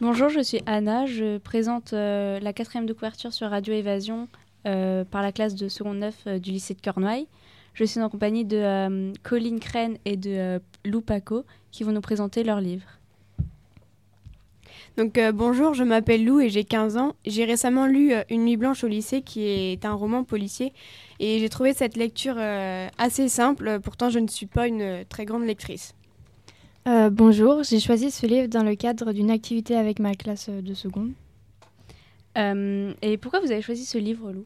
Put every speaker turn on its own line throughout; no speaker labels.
Bonjour, je suis Anna. Je présente euh, la quatrième de couverture sur Radio Évasion euh, par la classe de seconde 9 du lycée de Cornouailles. Je suis en compagnie de Colline Crène et de Lou Paco qui vont nous présenter leur livre.
Donc bonjour, je m'appelle Lou et j'ai 15 ans. J'ai récemment lu Une nuit blanche au lycée qui est un roman policier et j'ai trouvé cette lecture assez simple, pourtant je ne suis pas une très grande lectrice.
Euh, bonjour, j'ai choisi ce livre dans le cadre d'une activité avec ma classe de seconde.
Euh, et pourquoi vous avez choisi ce livre, Lou?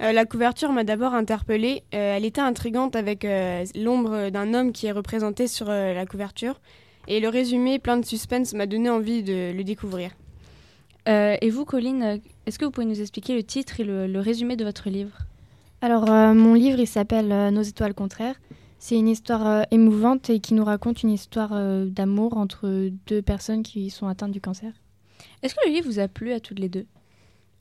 Euh, La couverture m'a d'abord interpellée. elle était intrigante avec l'ombre d'un homme qui est représenté sur la couverture. Et le résumé, plein de suspense, m'a donné envie de le découvrir.
et vous, Colline, est-ce que vous pouvez nous expliquer le titre et le résumé de votre livre?
Alors, mon livre, il s'appelle Nos étoiles contraires. C'est une histoire euh, émouvante et qui nous raconte une histoire euh, d'amour entre deux personnes qui sont atteintes du cancer.
Est-ce que le livre vous a plu à toutes les deux?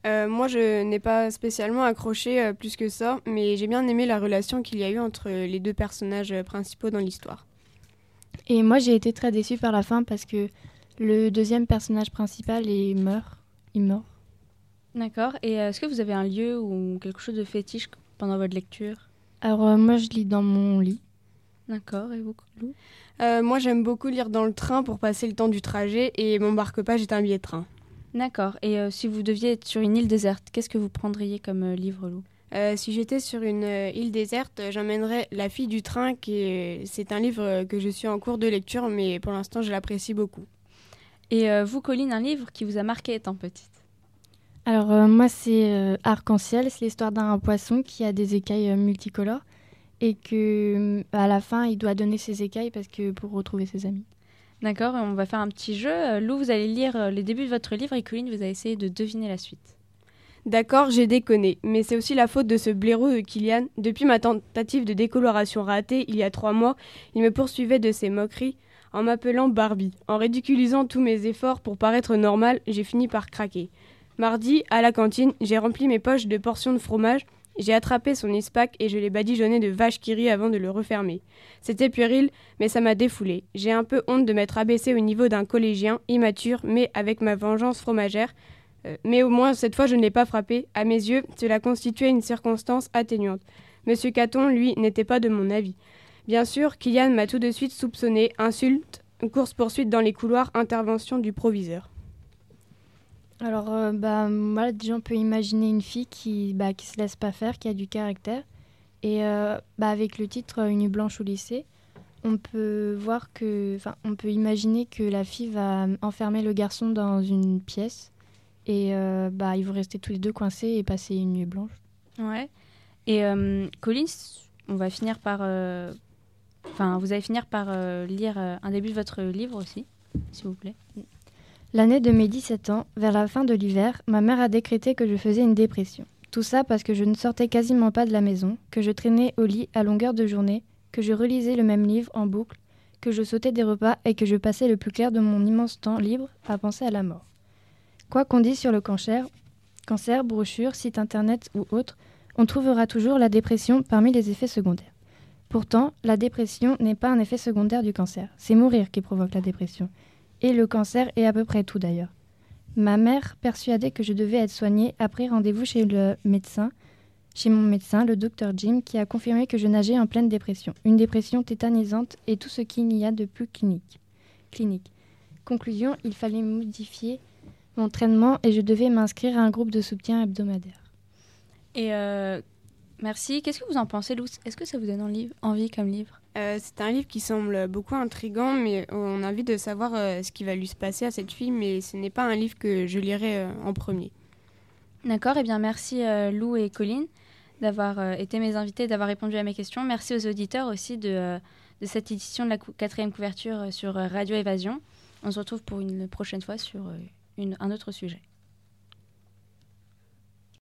Euh, Moi, je n'ai pas spécialement accroché plus que ça, mais j'ai bien aimé la relation qu'il y a eu entre les deux personnages principaux dans l'histoire.
Et moi, j'ai été très déçue par la fin parce que le deuxième personnage principal est meurt. Il meurt.
D'accord. Et est-ce que vous avez un lieu ou quelque chose de fétiche pendant votre lecture?
Alors, moi, je lis dans mon lit.
D'accord, et vous, Lou
euh, Moi, j'aime beaucoup lire dans le train pour passer le temps du trajet et mon marque-page est un billet de train.
D'accord, et euh, si vous deviez être sur une île déserte, qu'est-ce que vous prendriez comme euh, livre, Lou?
Si j'étais sur une île déserte, j'emmènerais La fille du train, qui c'est un livre que je suis en cours de lecture, mais pour l'instant, je l'apprécie beaucoup.
Et vous, Colline, un livre qui vous a marqué étant petite?
Alors moi c'est Arc-en-ciel, c'est l'histoire d'un poisson qui a des écailles multicolores et que à la fin il doit donner ses écailles parce que pour retrouver ses amis.
D'accord, on va faire un petit jeu. Euh, Lou, vous allez lire euh, les débuts de votre livre et Colline, vous allez essayer de deviner la suite.
D'accord, j'ai déconné, mais c'est aussi la faute de ce blaireau de Kylian. Depuis ma tentative de décoloration ratée il y a trois mois, il me poursuivait de ses moqueries en m'appelant Barbie. En ridiculisant tous mes efforts pour paraître normal, j'ai fini par craquer. Mardi, à la cantine, j'ai rempli mes poches de portions de fromage j'ai attrapé son ispac et je l'ai badigeonné de vache qui rit avant de le refermer. C'était puéril, mais ça m'a défoulé. J'ai un peu honte de m'être abaissé au niveau d'un collégien, immature, mais avec ma vengeance fromagère. Euh, mais au moins, cette fois, je ne l'ai pas frappé. À mes yeux, cela constituait une circonstance atténuante. Monsieur Caton, lui, n'était pas de mon avis. Bien sûr, Kylian m'a tout de suite soupçonné, insulte, course-poursuite dans les couloirs, intervention du proviseur.
Alors, euh, bah, déjà, on peut imaginer une fille qui bah, qui se laisse pas faire, qui a du caractère. Et euh, bah, avec le titre Une nuit blanche au lycée, on peut voir que, on peut imaginer que la fille va enfermer le garçon dans une pièce et euh, bah, ils vont rester tous les deux coincés et passer une nuit blanche.
Ouais. Et Collins, on va finir par, enfin, vous allez finir par lire un début de votre livre aussi, s'il vous plaît.
L'année de mes 17 ans, vers la fin de l'hiver, ma mère a décrété que je faisais une dépression. Tout ça parce que je ne sortais quasiment pas de la maison, que je traînais au lit à longueur de journée, que je relisais le même livre en boucle, que je sautais des repas et que je passais le plus clair de mon immense temps libre à penser à la mort. Quoi qu'on dise sur le cancer, cancer, brochure, site internet ou autre, on trouvera toujours la dépression parmi les effets secondaires. Pourtant, la dépression n'est pas un effet secondaire du cancer, c'est mourir qui provoque la dépression et le cancer et à peu près tout d'ailleurs. Ma mère, persuadée que je devais être soignée, a pris rendez-vous chez le médecin, chez mon médecin, le docteur Jim, qui a confirmé que je nageais en pleine dépression, une dépression tétanisante et tout ce qu'il y a de plus clinique. clinique. Conclusion, il fallait modifier mon traitement et je devais m'inscrire à un groupe de soutien hebdomadaire.
Et euh, merci. Qu'est-ce que vous en pensez, Lou? Est-ce que ça vous donne envie comme livre?
Euh, c'est un livre qui semble beaucoup intrigant, mais on a envie de savoir euh, ce qui va lui se passer à cette fille, mais ce n'est pas un livre que je lirai euh, en premier.
D'accord, et eh bien merci Lou et Colline d'avoir été mes invités, d'avoir répondu à mes questions. Merci aux auditeurs aussi de, de cette édition de la quatrième couverture sur Radio Évasion. On se retrouve pour une prochaine fois sur un autre sujet.